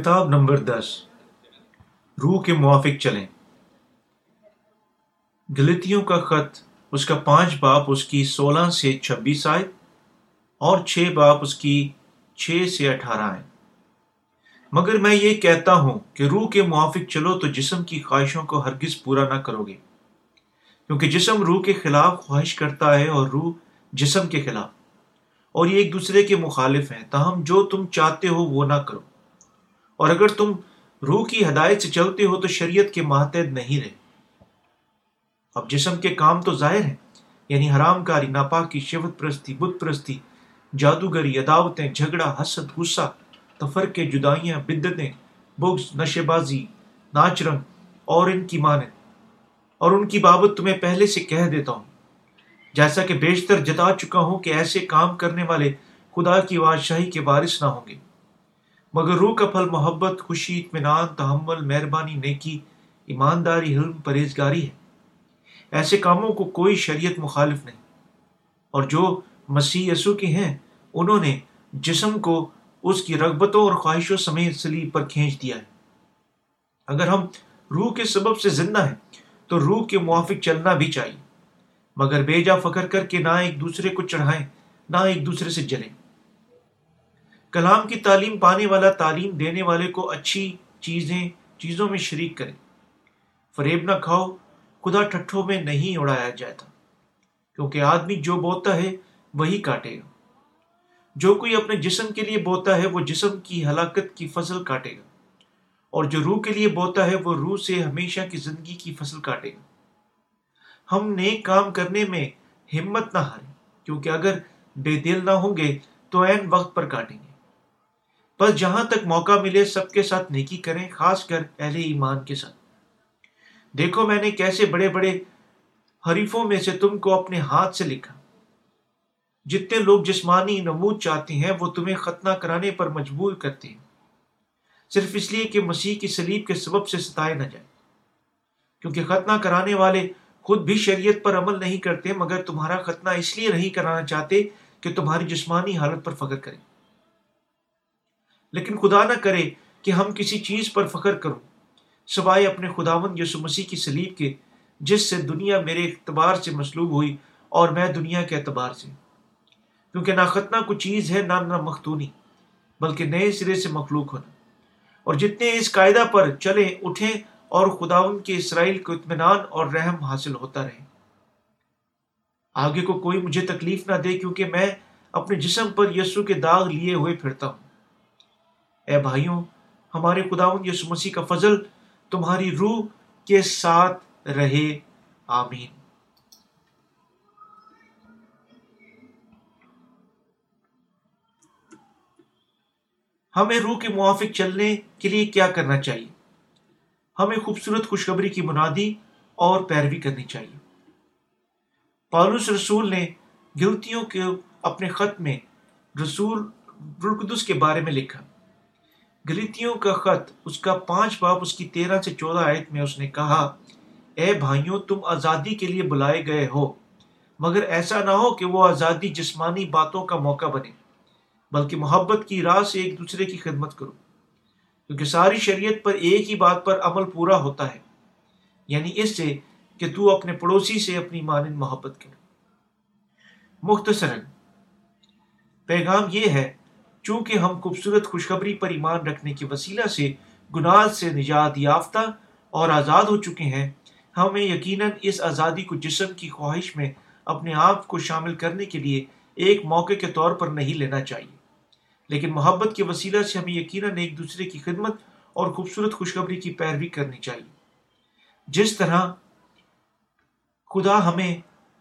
کتاب نمبر دس۔ روح کے موافق چلیں۔ گلتیوں کا خط، اس کا پانچ باپ، اس کی سولہ سے چھبیس آئے اور چھ باپ، اس کی چھ سے اٹھارہ آئے مگر میں یہ کہتا ہوں کہ روح کے موافق چلو تو جسم کی خواہشوں کو ہرگز پورا نہ کرو گے کیونکہ جسم روح کے خلاف خواہش کرتا ہے اور روح جسم کے خلاف۔ اور یہ ایک دوسرے کے مخالف ہیں۔ تاہم جو تم چاہتے ہو وہ نہ کرو۔ اور اگر تم روح کی ہدایت سے چلتے ہو تو شریعت کے ماتحد نہیں رہے۔ اب جسم کے کام تو ظاہر ہیں یعنی حرام کاری، ناپاکی شیوت پرستی، بت پرستی، جادوگری، عداوتیں، جھگڑا، حسد، غصہ، تفرقے، جدائیاں بدتیں بغض نشے بازی ناچ رنگ اور ان کی مانت اور ان کی بابت تمہیں پہلے سے کہہ دیتا ہوں۔ جیسا کہ بیشتر جتا چکا ہوں کہ ایسے کام کرنے والے خدا کی بادشاہی کے وارث نہ ہوں گے۔ مگر روح کا پھل محبت، خوشی، اطمینان، تحمل، مہربانی، نیکی، ایمانداری، حلم، پرہیزگاری ہے۔ ایسے کاموں کو کوئی شریعت مخالف نہیں۔ اور جو مسیح یسو کے ہیں، انہوں نے جسم کو اس کی رغبتوں اور خواہشوں سمیت سلیب پر کھینچ دیا ہے۔ اگر ہم روح کے سبب سے زندہ ہیں، تو روح کے موافق چلنا بھی چاہیے۔ مگر بے جا فخر کر کے نہ ایک دوسرے کو چڑھائیں، نہ ایک دوسرے سے جلیں۔ کلام کی تعلیم پانے والا تعلیم دینے والے کو اچھی چیزیں، چیزوں میں شریک کرے۔ فریب نہ کھاؤ، خدا ٹھٹھوں میں نہیں اڑایا جاتا۔ کیونکہ آدمی جو بوتا ہے، وہی کاٹے گا۔ جو کوئی اپنے جسم کے لیے بوتا ہے، وہ جسم کی ہلاکت کی فصل کاٹے گا۔ اور جو روح کے لیے بوتا ہے، وہ روح سے ہمیشہ کی زندگی کی فصل کاٹے گا۔ ہم نیک کام کرنے میں ہمت نہ ہاریں، کیونکہ اگر بے دل نہ ہوں گے تو عین وقت پر کاٹیں گے۔ بس جہاں تک موقع ملے سب کے ساتھ نیکی کریں، خاص کر اہل ایمان کے ساتھ۔ دیکھو میں نے کیسے بڑے بڑے حریفوں میں سے تم کو اپنے ہاتھ سے لکھا۔ جتنے لوگ جسمانی نمود چاہتے ہیں، وہ تمہیں ختنہ کرانے پر مجبور کرتے ہیں۔ صرف اس لیے کہ مسیح کی سلیب کے سبب سے ستائے نہ جائے کیونکہ ختنہ کرانے والے خود بھی شریعت پر عمل نہیں کرتے، مگر تمہارا ختنہ اس لیے نہیں کرانا چاہتے کہ تمہاری جسمانی حالت پر فخر کریں۔ لیکن خدا نہ کرے کہ ہم کسی چیز پر فخر کروں۔ سوائے اپنے خداون یسو مسیح کی سلیب کے، جس سے دنیا میرے اعتبار سے مسلوب ہوئی اور میں دنیا کے اعتبار سے۔ کیونکہ نہ ختنہ کو چیز ہے، نہ نہ مختونی، بلکہ نئے سرے سے مخلوق ہونا۔ اور جتنے اس قاعدہ پر چلیں، اٹھیں اور خداون کے اسرائیل کو اطمینان اور رحم حاصل ہوتا رہے۔ آگے کو کوئی مجھے تکلیف نہ دے، کیونکہ میں اپنے جسم پر یسو کے داغ لیے ہوئے پھرتا ہوں۔ اے بھائیوں، ہمارے خداون یسو مسیح کا فضل تمہاری روح کے ساتھ رہے، آمین۔ ہمیں روح کے موافق چلنے کے لیے کیا کرنا چاہیے؟ ہمیں خوبصورت خوشخبری کی منادی اور پیروی کرنی چاہیے۔ پالوس رسول نے گلتیوں کے اپنے خط میں رسول رقدس کے بارے میں لکھا۔ گلیتیوں کا خط، اس کا پانچ باپ، اس کی تیرہ سے چودہ آیت میں اس نے کہا، اے بھائیوں، تم آزادی کے لیے بلائے گئے ہو، مگر ایسا نہ ہو کہ وہ آزادی جسمانی باتوں کا موقع بنے، بلکہ محبت کی راہ سے ایک دوسرے کی خدمت کرو، کیونکہ ساری شریعت پر ایک ہی بات پر عمل پورا ہوتا ہے یعنی اس سے کہ تو اپنے پڑوسی سے اپنی مانند محبت کر مختصراً، پیغام یہ ہے چونکہ ہم خوبصورت خوشخبری پر ایمان رکھنے کے وسیلہ سے گناہ سے نجات یافتہ اور آزاد ہو چکے ہیں، ہمیں یقیناً اس آزادی کو جسم کی خواہش میں اپنے آپ کو شامل کرنے کے لیے ایک موقع کے طور پر نہیں لینا چاہیے۔ لیکن محبت کے وسیلہ سے ہمیں یقیناً ایک دوسرے کی خدمت اور خوبصورت خوشخبری کی پیروی کرنی چاہیے۔ جس طرح خدا ہمیں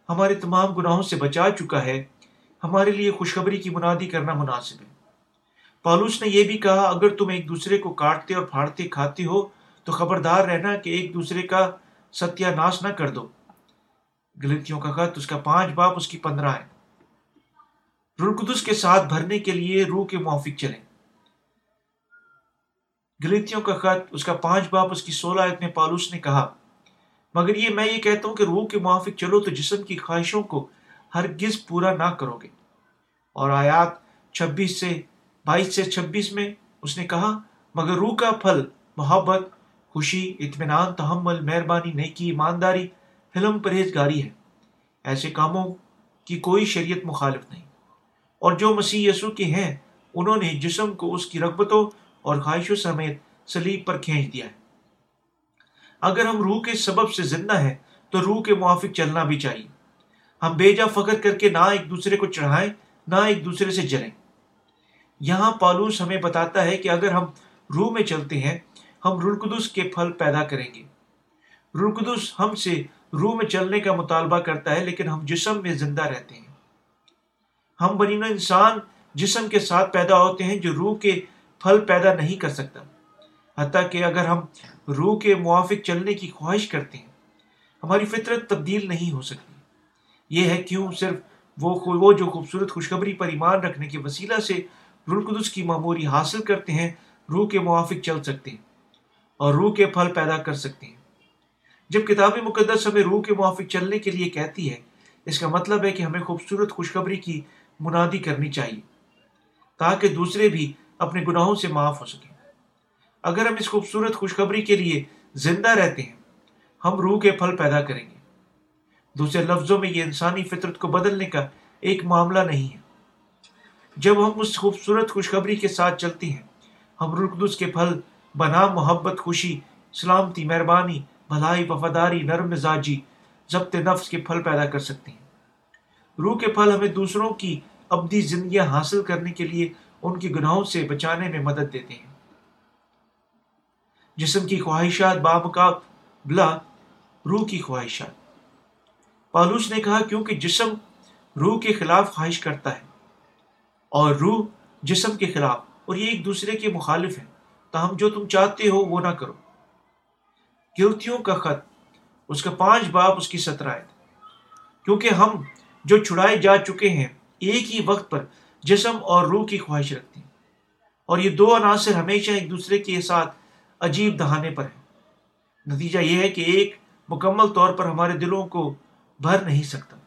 ہمارے تمام گناہوں سے بچا چکا ہے، ہمارے لیے خوشخبری کی منادی کرنا مناسب ہے۔ پالوس نے یہ بھی کہا، اگر تم ایک دوسرے کو کاٹتے اور پھاڑتے کھاتے ہو، تو خبردار رہنا کہ ایک دوسرے کا ستیہ ناش نہ کر دو۔ گلتیوں کا خط، اس کا پانچ باپ، اس کی پندرہ ہے رلقدس کے ساتھ بھرنے کے لیے روح کے موافق چلیں۔ گلتیوں کا خط، اس کا پانچ باپ، اس کی سولہ آیت میں پالوس نے کہا، مگر یہ میں یہ کہتا ہوں کہ روح کے موافق چلو تو جسم کی خواہشوں کو ہرگز پورا نہ کرو گے۔ اور آیات چھبیس سے بائیس سے چھبیس میں اس نے کہا، مگر روح کا پھل، محبت، خوشی، اطمینان، تحمل، مہربانی، نیکی، ایمانداری حلم پرہیزگاری ہے۔ ایسے کاموں کی کوئی شریعت مخالف نہیں۔ اور جو مسیح یسو کے ہیں، انہوں نے جسم کو اس کی رغبتوں اور خواہشوں سمیت سلیب پر کھینچ دیا ہے۔ اگر ہم روح کے سبب سے زندہ ہیں، تو روح کے موافق چلنا بھی چاہیے۔ ہم بے جا فخر کر کے نہ ایک دوسرے کو چڑھائیں، نہ ایک دوسرے سے جلیں۔ یہاں پالوس ہمیں بتاتا ہے کہ اگر ہم روح میں چلتے ہیں، ہم رلقدس کے پھل پیدا کریں گے۔ رلقدس ہم سے روح میں چلنے کا مطالبہ کرتا ہے، لیکن ہم جسم میں زندہ رہتے ہیں۔ ہم بنین انسان جسم کے ساتھ پیدا ہوتے ہیں جو روح کے پھل پیدا نہیں کر سکتا۔ حتیٰ کہ اگر ہم روح کے موافق چلنے کی خواہش کرتے ہیں، ہماری فطرت تبدیل نہیں ہو سکتی۔ یہ ہے کیوں صرف وہ وہ جو خوبصورت خوشخبری پر ایمان رکھنے کے وسیلہ سے رلقدس کی معموری حاصل کرتے ہیں، روح کے موافق چل سکتے ہیں اور روح کے پھل پیدا کر سکتے ہیں۔ جب کتاب مقدس ہمیں روح کے موافق چلنے کے لیے کہتی ہے، اس کا مطلب ہے کہ ہمیں خوبصورت خوشخبری کی منادی کرنی چاہیے، تاکہ دوسرے بھی اپنے گناہوں سے معاف ہو سکیں۔ اگر ہم اس خوبصورت خوشخبری کے لیے زندہ رہتے ہیں، ہم روح کے پھل پیدا کریں گے۔ دوسرے لفظوں میں یہ انسانی فطرت کو بدلنے کا ایک معاملہ نہیں ہے۔ جب ہم اس خوبصورت خوشخبری کے ساتھ چلتے ہیں، ہم رقدس کے پھل، بنا محبت، خوشی، سلامتی، مہربانی، بھلائی، وفاداری، نرم مزاجی، ضبط نفس کے پھل پیدا کر سکتے ہیں۔ روح کے پھل ہمیں دوسروں کی ابدی زندگیاں حاصل کرنے کے لیے ان کی گناہوں سے بچانے میں مدد دیتے ہیں۔ جسم کی خواہشات بامقابلہ روح کی خواہشات۔ پالوس نے کہا، کیونکہ جسم روح کے خلاف خواہش کرتا ہے اور روح جسم کے خلاف، اور یہ ایک دوسرے کے مخالف ہیں۔ تاہم، جو تم چاہتے ہو وہ نہ کرو۔ کیرتیوں کا خط، اس کا پانچ باپ اس کی سترائے۔ کیونکہ ہم جو چھڑائے جا چکے ہیں، ایک ہی وقت پر جسم اور روح کی خواہش رکھتے ہیں اور یہ دو عناصر ہمیشہ ایک دوسرے کے ساتھ عجیب دہانے پر ہے نتیجہ یہ ہے کہ ایک مکمل طور پر ہمارے دلوں کو بھر نہیں سکتا۔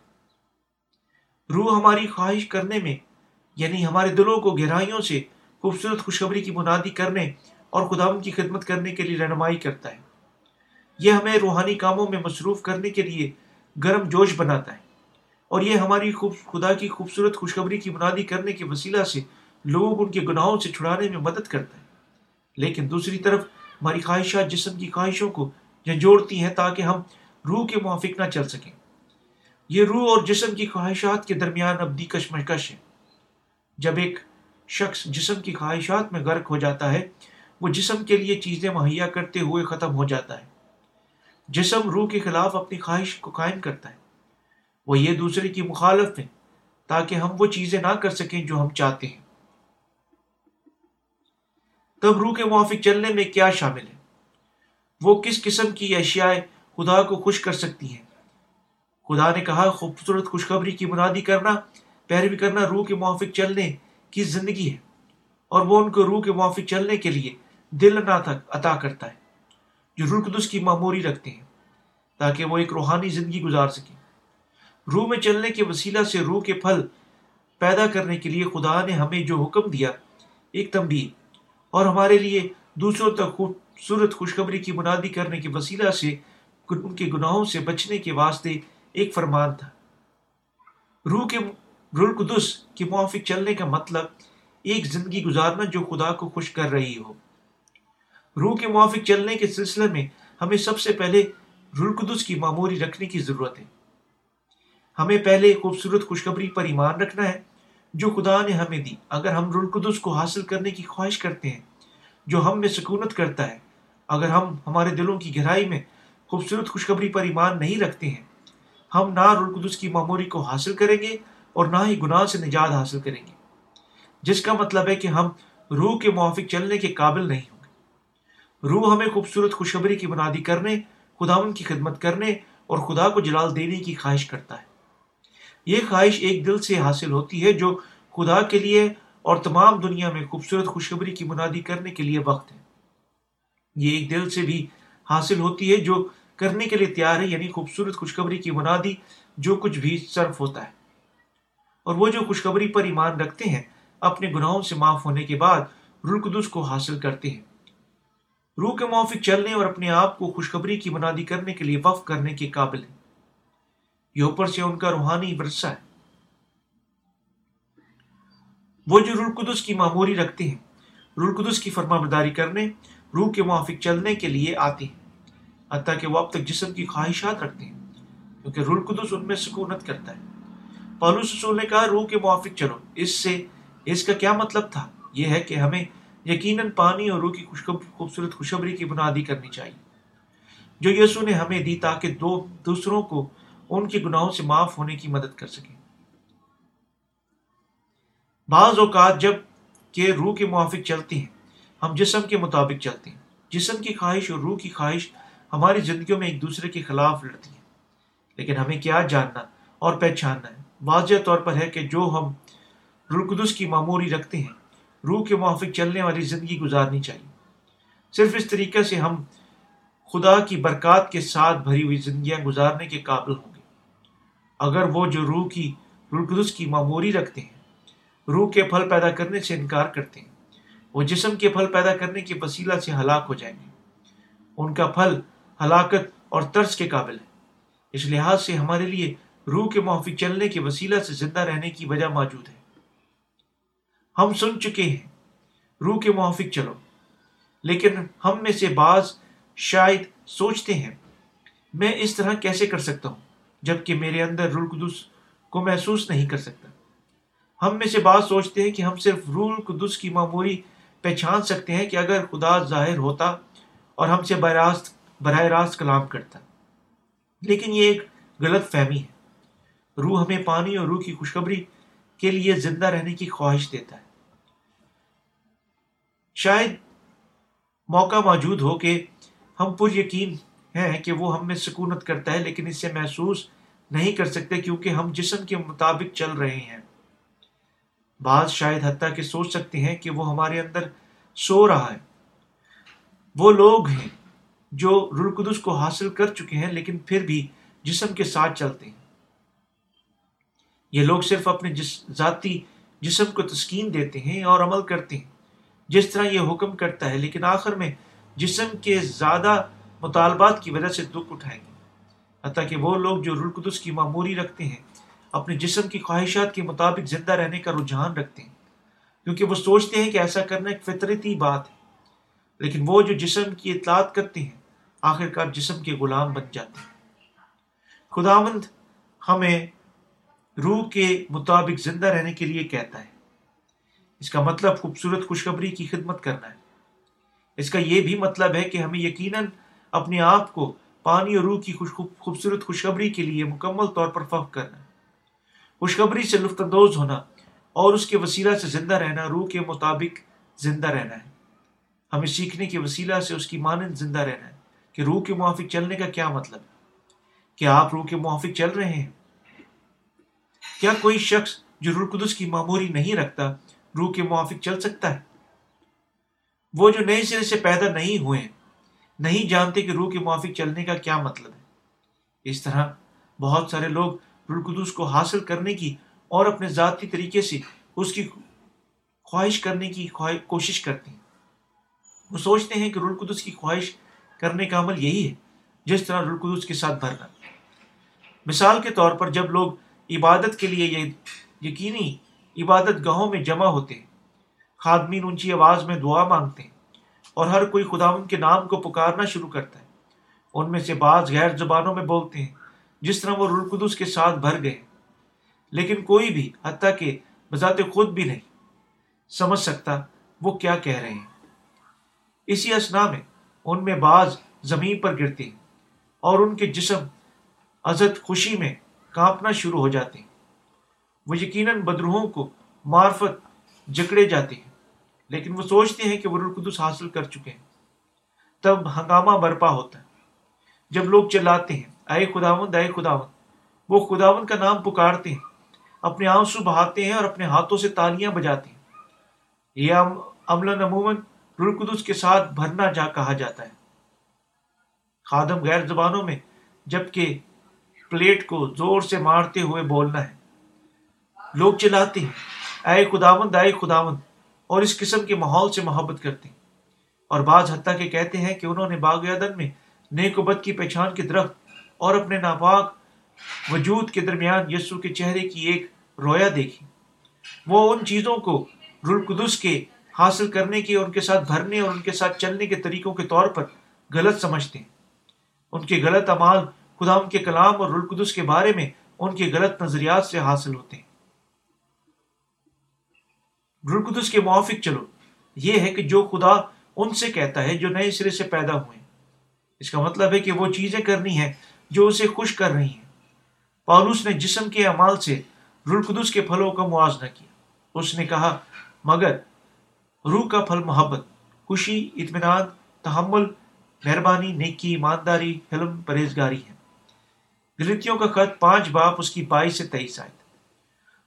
روح ہماری خواہش کرنے میں یعنی ہمارے دلوں کو گہرائیوں سے خوبصورت خوشخبری کی منادی کرنے اور خدا کی خدمت کرنے کے لیے رہنمائی کرتا ہے۔ یہ ہمیں روحانی کاموں میں مصروف کرنے کے لیے گرم جوش بناتا ہے اور یہ ہماری خوب، خدا کی خوبصورت خوشخبری کی منادی کرنے کے وسیلہ سے لوگ ان کے گناہوں سے چھڑانے میں مدد کرتا ہے۔ لیکن دوسری طرف ہماری خواہشات جسم کی خواہشوں کو جھنجھوڑتی ہیں تاکہ ہم روح کے موافق نہ چل سکیں۔ یہ روح اور جسم کی خواہشات کے درمیان ابدی کشمکش ہے۔ جب ایک شخص جسم کی خواہشات میں غرق ہو جاتا ہے، وہ جسم کے لیے چیزیں مہیا کرتے ہوئے ختم ہو جاتا ہے۔ جسم روح کے خلاف اپنی خواہش کو قائم کرتا ہے۔ وہ یہ دوسرے کی مخالف ہے تاکہ ہم وہ چیزیں نہ کر سکیں جو ہم چاہتے ہیں۔ تب روح کے موافق چلنے میں کیا شامل ہے؟ وہ کس قسم کی اشیاء خدا کو خوش کر سکتی ہیں؟ خدا نے کہا، خوبصورت خوشخبری کی منادی کرنا پیروی کرنا روح کے موافق چلنے کی زندگی ہے اور وہ ان کو روح کے موافق چلنے کے لیے دل نہ تک عطا کرتا ہے، جو روح قدس کی معموری رکھتے ہیں، تاکہ وہ ایک روحانی زندگی گزار سکیں۔ روح میں چلنے کے وسیلہ سے روح کے پھل پیدا کرنے کے لیے خدا نے ہمیں جو حکم دیا، ایک تمبی اور ہمارے لیے دوسروں تک خوبصورت خوشخبری کی منادی کرنے کے وسیلہ سے ان کے گناہوں سے بچنے کے واسطے ایک فرمان تھا۔ روح کے رلقدس کے موافق چلنے کا مطلب ایک زندگی گزارنا جو خدا کو خوش کر رہی ہو۔ روح کے موافق چلنے کے سلسلے میں ہمیں سب سے پہلے رلقدس کی معموری رکھنے کی ضرورت ہے۔ ہمیں پہلے خوبصورت خوشخبری پر ایمان رکھنا ہے جو خدا نے ہمیں دی۔ اگر ہم رلقدس کو حاصل کرنے کی خواہش کرتے ہیں جو ہم میں سکونت کرتا ہے، اگر ہم ہمارے دلوں کی گہرائی میں خوبصورت خوشخبری پر ایمان نہیں رکھتے ہیں، ہم نہ رلقدس کی معموری کو حاصل کریں گے اور نہ ہی گناہ سے نجات حاصل کریں گے۔ جس کا مطلب ہے کہ ہم روح کے موافق چلنے کے قابل نہیں ہوں گے۔ روح ہمیں خوبصورت خوشخبری کی بنادی کرنے خداون کی خدمت کرنے اور خدا کو جلال دینے کی خواہش کرتا ہے۔ یہ خواہش ایک دل سے حاصل ہوتی ہے جو خدا کے لیے اور تمام دنیا میں خوبصورت خوشخبری کی منادی کرنے کے لیے وقت ہے۔ یہ ایک دل سے بھی حاصل ہوتی ہے جو کرنے کے لیے تیار ہے یعنی خوبصورت خوشخبری کی منادی جو کچھ بھی صرف ہوتا ہے۔ اور وہ جو خوشخبری پر ایمان رکھتے ہیں، اپنے گناہوں سے معاف ہونے کے بعد رلقدس کو حاصل کرتے ہیں۔ روح کے موافق چلنے اور اپنے آپ کو خوشخبری کی بنادی کرنے کے لیے وف کرنے کے قابل ہیں۔ یہ اوپر سے ان کا روحانی ورثہ ہے۔ وہ جو رول قدس کی معموری رکھتے ہیں رول قدس کی فرما برداری کرنے، روح کے موافق چلنے کے لیے آتے ہیں۔ حتیٰ کہ وہ اب تک جسم کی خواہشات رکھتے ہیں، کیونکہ رول قدس ان میں سکونت کرتا ہے۔ پالوس رسول نے کہا روح کے موافق چلو۔ اس سے، اس کا کیا مطلب تھا؟ یہ ہے کہ ہمیں یقیناً پانی اور روح کی خوبصورت خوشبری کی بنیادی کرنی چاہیے۔ جو یسو نے ہمیں دی تاکہ دو دوسروں کو ان کے گناہوں سے معاف ہونے کی مدد کر سکیں بعض اوقات جبکہ روح کے موافق چلتے ہیں، ہم جسم کے مطابق چلتے ہیں۔ جسم کی خواہش اور روح کی خواہش ہماری زندگیوں میں ایک دوسرے کے خلاف لڑتی ہیں لیکن ہمیں کیا جاننا اور پہچاننا ہے؟ واضح طور پر ہے کہ جو ہم رلقدس کی معموری رکھتے ہیں، روح کے موافق چلنے والی زندگی گزارنی چاہیے۔ صرف اس طریقے سے ہم خدا کی برکات کے ساتھ بھری ہوئی زندگیاں گزارنے کے قابل ہوں گے۔ اگر وہ جو روح کی رلقدس کی معموری رکھتے ہیں، روح کے پھل پیدا کرنے سے انکار کرتے ہیں، وہ جسم کے پھل پیدا کرنے کے وسیلہ سے ہلاک ہو جائیں گے۔ ان کا پھل ہلاکت اور طرز کے قابل ہے۔ اس لحاظ سے ہمارے لیے روح کے موافق چلنے کے وسیلہ سے زندہ رہنے کی وجہ موجود ہے۔ ہم سن چکے ہیں۔ روح کے موافق چلو۔ لیکن ہم میں سے بعض شاید سوچتے ہیں، میں اس طرح کیسے کر سکتا ہوں جبکہ میرے اندر رول قدس کو محسوس نہیں کر سکتا۔ ہم میں سے بات سوچتے ہیں کہ ہم صرف رول قدس کی معمولی پہچان سکتے ہیں کہ اگر خدا ظاہر ہوتا اور ہم سے براہ راست براہ راست کلام کرتا۔ لیکن یہ ایک غلط فہمی ہے۔ روح ہمیں پانی اور روح کی خوشخبری کے لیے زندہ رہنے کی خواہش دیتا ہے۔ شاید موقع موجود ہو کہ ہم پر یقین ہیں کہ وہ ہم میں سکونت کرتا ہے، لیکن اس سے محسوس نہیں کر سکتے کیونکہ ہم جسم کے مطابق چل رہے ہیں۔ بعض شاید حتیٰ کہ سوچ سکتے ہیں کہ وہ ہمارے اندر سو رہا ہے۔ وہ لوگ ہیں جو رلقدس کو حاصل کر چکے ہیں، لیکن پھر بھی جسم کے ساتھ چلتے ہیں۔ یہ لوگ صرف اپنے جس ذاتی جسم کو تسکین دیتے ہیں اور عمل کرتے ہیں۔ جس طرح یہ حکم کرتا ہے، لیکن آخر میں جسم کے زیادہ مطالبات کی وجہ سے دکھ اٹھائیں گے۔ حتیٰ کہ وہ لوگ جو رلقدس کی معموری رکھتے ہیں، اپنے جسم کی خواہشات کے مطابق زندہ رہنے کا رجحان رکھتے ہیں۔ کیونکہ وہ سوچتے ہیں کہ ایسا کرنا ایک فطرتی بات ہے۔ لیکن وہ جو جسم کی اطلاعات کرتے ہیں آخر کار جسم کے غلام بن جاتے ہیں۔ خداوند ہمیں روح کے مطابق زندہ رہنے کے لیے کہتا ہے۔ اس کا مطلب خوبصورت خوشخبری کی خدمت کرنا ہے۔ اس کا یہ بھی مطلب ہے کہ ہمیں یقیناً اپنے آپ کو پانی اور روح کی خوبصورت خوشخبری کے لیے مکمل طور پر فخر کرنا ہے۔ خوشخبری سے لطف اندوز ہونا اور اس کے وسیلہ سے زندہ رہنا، روح کے مطابق زندہ رہنا ہے۔ ہمیں سیکھنے کے وسیلہ سے اس کی مانند زندہ رہنا ہے۔ کہ روح کے موافق چلنے کا کیا مطلب ہے؟ کیا آپ روح کے موافق چل رہے ہیں؟ کیا کوئی شخص جو روح قدس کی معموری نہیں رکھتا، روح کے موافق چل سکتا ہے؟ وہ جو نئے سرے سے پیدا نہیں ہوئے، نہیں جانتے کہ روح کے موافق چلنے کا کیا مطلب ہے۔ اس طرح بہت سارے لوگ رلقدس کو حاصل کرنے کی اور اپنے ذاتی طریقے سے اس کی خواہش کرنے کی کوشش کرتے ہیں۔ وہ سوچتے ہیں کہ رلقدس کی خواہش کرنے کا عمل یہی ہے، جس طرح رلقدس کے ساتھ بھرنا۔ مثال کے طور پر جب لوگ عبادت کے لیے یہ یقینی عبادت گاہوں میں جمع ہوتے ہیں۔ خادمین اونچی آواز میں دعا مانگتے ہیں اور ہر کوئی خداون کے نام کو پکارنا شروع کرتا ہے۔ ان میں سے بعض غیر زبانوں میں بولتے ہیں، جس طرح وہ رلقدس کے ساتھ بھر گئے۔ لیکن کوئی بھی، حتیٰ کہ بذات خود بھی نہیں، سمجھ سکتا وہ کیا کہہ رہے ہیں۔ اسی اسنا میں ان میں بعض زمین پر گرتے ہیں اور ان کے جسم عزت خوشی میں کانپنا شروع ہو جاتے ہیں۔ وہ یقیناً بدروہوں کو معرفت جکڑے جاتے ہیں، لیکن وہ سوچتے ہیں کہ وہ رلقدس حاصل کر چکے ہیں۔ تب ہنگامہ برپا ہوتا ہے۔ جب لوگ چلاتے ہیں، اے خداون اے خداون وہ خداون کا نام پکارتے ہیں، اپنے آنسو بہاتے ہیں اور اپنے ہاتھوں سے تالیاں بجاتے ہیں۔ یہ عمل عموماً رلقدس کے ساتھ بھرنا جا کہا جاتا ہے۔ خادم غیر زبانوں میں، جبکہ پلیٹ کو زور سے مارتے ہوئے بولنا ہے۔ لوگ چلاتے ہیں۔ اے خداون اے خداون اور اس قسم کے ماحول سے محبت کرتے ہیں۔ اور بعض حتیٰ کے کہتے ہیں کہ انہوں نے باغ عدن میں نیک و بد کی پہچان کے درخت اور اپنے ناپاک وجود کے درمیان یسو کے چہرے کی ایک رویا دیکھی۔ وہ ان چیزوں کو رلقدس کے حاصل کرنے کے اور ان کے ساتھ بھرنے اور ان کے ساتھ چلنے کے طریقوں کے طور پر غلط سمجھتے ہیں۔ ان کے غلط اعمال خدا ان کے کلام اور رلقدس کے بارے میں ان کے غلط نظریات سے حاصل ہوتے ہیں۔ رلقدس کے موافق چلو۔ یہ ہے کہ جو خدا ان سے کہتا ہے جو نئے سرے سے پیدا ہوئے اس کا مطلب ہے کہ وہ چیزیں کرنی ہیں جو اسے خوش کر رہی ہیں۔ پالوس نے جسم کے اعمال سے رلقدس کے پھلوں کا موازنہ کیا۔ اس نے کہا، مگر روح کا پھل محبت، خوشی، اطمینان، تحمل، مہربانی، نیکی، ایمانداری، حلم، پرہیزگاری ہے۔ گلتیوں کا خط پانچ باپ اس کی بائیس سے تیئیس آئے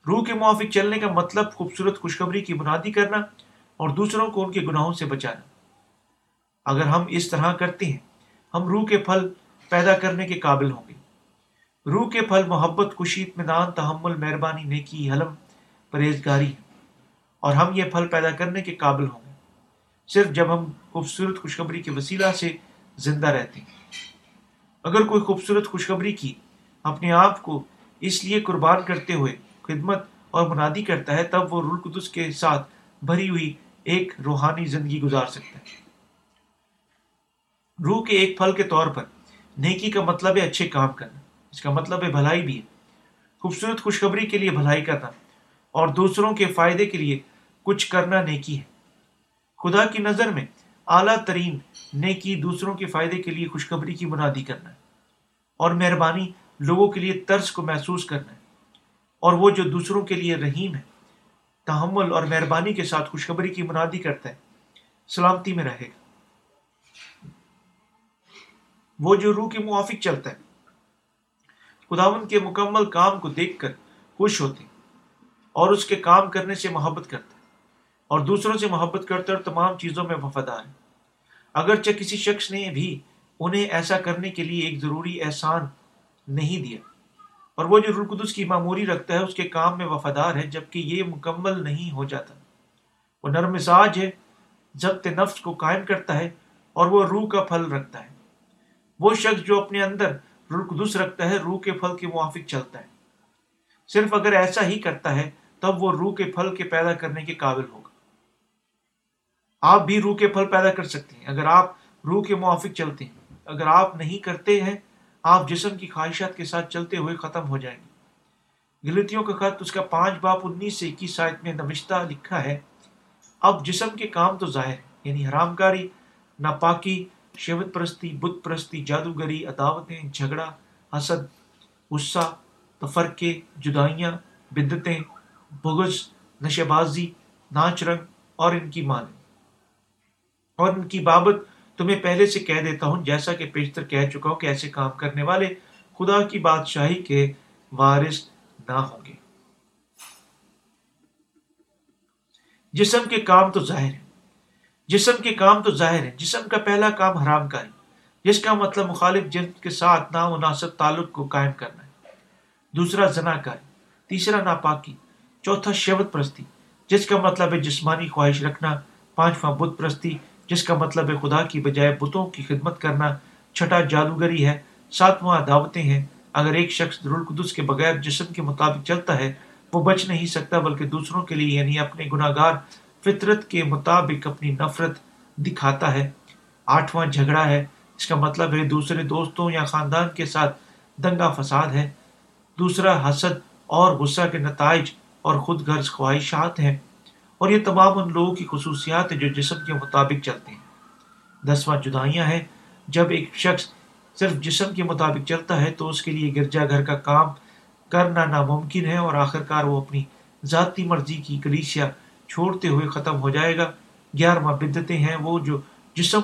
روح کے موافق چلنے کا مطلب خوبصورت خوشخبری کی بنیادی کرنا اور دوسروں کو ان کے گناہوں سے بچانا۔ اگر ہم اس طرح کرتے ہیں، ہم روح کے پھل پیدا کرنے کے قابل ہوں گے۔ روح کے پھل محبت، خوشی، اطمینان، تحمل، مہربانی، نیکی، حلم، پرہیزگاری اور ہم یہ پھل پیدا کرنے کے قابل ہوں گے۔ صرف جب ہم خوبصورت خوشخبری کے وسیلہ سے زندہ رہتے ہیں۔ اگر کوئی خوبصورت خوشخبری کی، اپنے آپ کو اس لیے قربان کرتے ہوئے خدمت اور منادی کرتا ہے، تب وہ رلقدس کے ساتھ بھری ہوئی ایک روحانی زندگی گزار سکتا ہے۔ روح کے ایک پھل کے طور پر نیکی کا مطلب ہے اچھے کام کرنا۔ اس کا مطلب ہے بھلائی بھی ہے۔ خوبصورت خوشخبری کے لیے بھلائی کرنا اور دوسروں کے فائدے کے لیے کچھ کرنا نیکی ہے۔ خدا کی نظر میں اعلیٰ ترین نیکی دوسروں کے فائدے کے لیے خوشخبری کی منادی کرنا ہے اور مہربانی لوگوں کے لیے طرز کو محسوس کرنا ہے اور وہ جو دوسروں کے لیے رحیم ہے، تحمل اور مہربانی کے ساتھ خوشخبری کی منادی کرتا ہے، سلامتی میں رہے گا۔ وہ جو روح کے موافق چلتا ہے خداون کے مکمل کام کو دیکھ کر خوش ہوتے اور اس کے کام کرنے سے محبت کرتا اور دوسروں سے محبت کرتے اور تمام چیزوں میں وفادار ہے اگرچہ کسی شخص نے بھی انہیں ایسا کرنے کے لیے ایک ضروری احسان نہیں دیا، اور وہ جو رلقدس کی معموری رکھتا ہے، اس کے کام میں وفادار ہے، جبکہ یہ مکمل نہیں ہو جاتا۔ وہ نرم مزاج ہے، ضبط نفس کو قائم کرتا ہے، اور وہ روح کا پھل رکھتا ہے۔ وہ شخص جو اپنے اندر رلقدس رکھتا ہے، روح کے پھل کے موافق چلتا ہے۔ صرف اگر ایسا ہی کرتا ہے، تب وہ روح کے پھل کے پیدا کرنے کے قابل ہوگا آپ بھی روح کے پھل پیدا کر سکتے ہیں۔ اگر آپ روح کے موافق چلتے ہیں، اگر آپ نہیں کرتے ہیں، آپ جسم کی خواہشات کے ساتھ چلتے ہوئے ختم ہو جائیں گے۔ گلتیوں کا خط اس کا پانچ باپ انیس سے اکیس سائٹ میں نوشتہ لکھا ہے، اب جسم کے کام تو ظاہر یعنی حرام کاری ناپاکی، شیوت پرستی، بت پرستی، جادوگری، عداوتیں، جھگڑا، حسد، غصہ، تفرقے، جدائیاں، بدتیں، بغض، نشے بازی، ناچ رنگ اور ان کی مانیں۔ اور ان کی بابت تمہیں پہلے سے کہہ دیتا ہوں، جیسا کہ پیشتر کہہ چکا ہوں کہ ایسے کام کرنے والے خدا کی بادشاہی کے وارث نہ ہوں گے۔ جسم کے کام تو ظاہر ہے جسم کے کام تو ظاہر ہے جسم کا پہلا کام حرام کاری، جس کا مطلب مخالف جن کے ساتھ نامناسب تعلق کو قائم کرنا ہے۔ دوسرا زنا کاری، تیسرا ناپاکی، چوتھا شیوت پرستی، جس کا مطلب ہے جسمانی خواہش رکھنا، پانچواں بت پرستی جس کا مطلب ہے خدا کی بجائے بتوں کی خدمت کرنا چھٹا جادوگری ہے، ساتواں دعوتیں ہیں۔ اگر ایک شخص القدس کے بغیر جسم کے مطابق چلتا ہے، وہ بچ نہیں سکتا بلکہ دوسروں کے لیے یعنی اپنے گناہ گار فطرت کے مطابق اپنی نفرت دکھاتا ہے۔ آٹھواں جھگڑا ہے، اس کا مطلب ہے دوسرے دوستوں یا خاندان کے ساتھ دنگا فساد ہے۔ دوسرا حسد اور غصہ کے نتائج اور خود غرض خواہشات ہیں۔ اور یہ تمام ان لوگوں کی خصوصیات ہیں جو جسم کے مطابق چلتے ہیں۔ دسواں جدائیاں ہیں۔ جب ایک شخص صرف جسم کے مطابق چلتا ہے تو اس کے لیے گرجا گھر کا کام کرنا ناممکن ہے اور آخر کار وہ اپنی ذاتی مرضی کی کلیسیا چھوڑتے ہوئے ختم ہو جائے گا۔ گیارہواں بدتیں ہیں۔ وہ جو جسم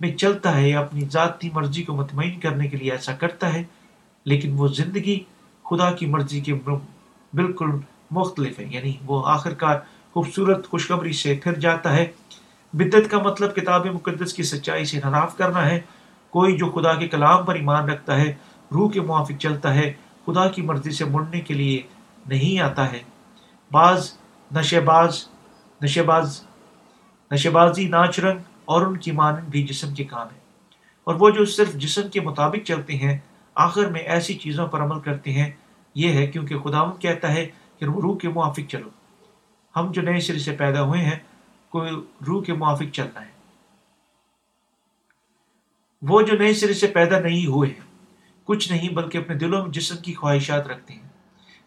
میں چلتا ہے یا اپنی ذاتی مرضی کو مطمئن کرنے کے لیے ایسا کرتا ہے، لیکن وہ زندگی خدا کی مرضی کے بالکل مختلف ہے۔ یعنی وہ آخر کار خوبصورت خوشخبری سے پھر جاتا ہے۔ بدت کا مطلب کتاب مقدس کی سچائی سے نراف کرنا ہے۔ کوئی جو خدا کے کلام پر ایمان رکھتا ہے، روح کے موافق چلتا ہے، خدا کی مرضی سے مڑنے کے لیے نہیں آتا ہے۔ بعض نشے باز نشے باز نشے بازی ناچ رنگ اور ان کی مانند بھی جسم کے کام ہے اور وہ جو صرف جسم کے مطابق چلتے ہیں، آخر میں ایسی چیزوں پر عمل کرتے ہیں، یہ ہے کیونکہ خدا کہتا ہے کہ روح کے موافق چلو۔ ہم جو نئے سرے سے پیدا ہوئے ہیں، کوئی روح کے موافق چلنا ہے۔ وہ جو نئے سرے سے پیدا نہیں ہوئے ہیں، کچھ نہیں بلکہ اپنے دلوں میں جسم کی خواہشات رکھتے ہیں۔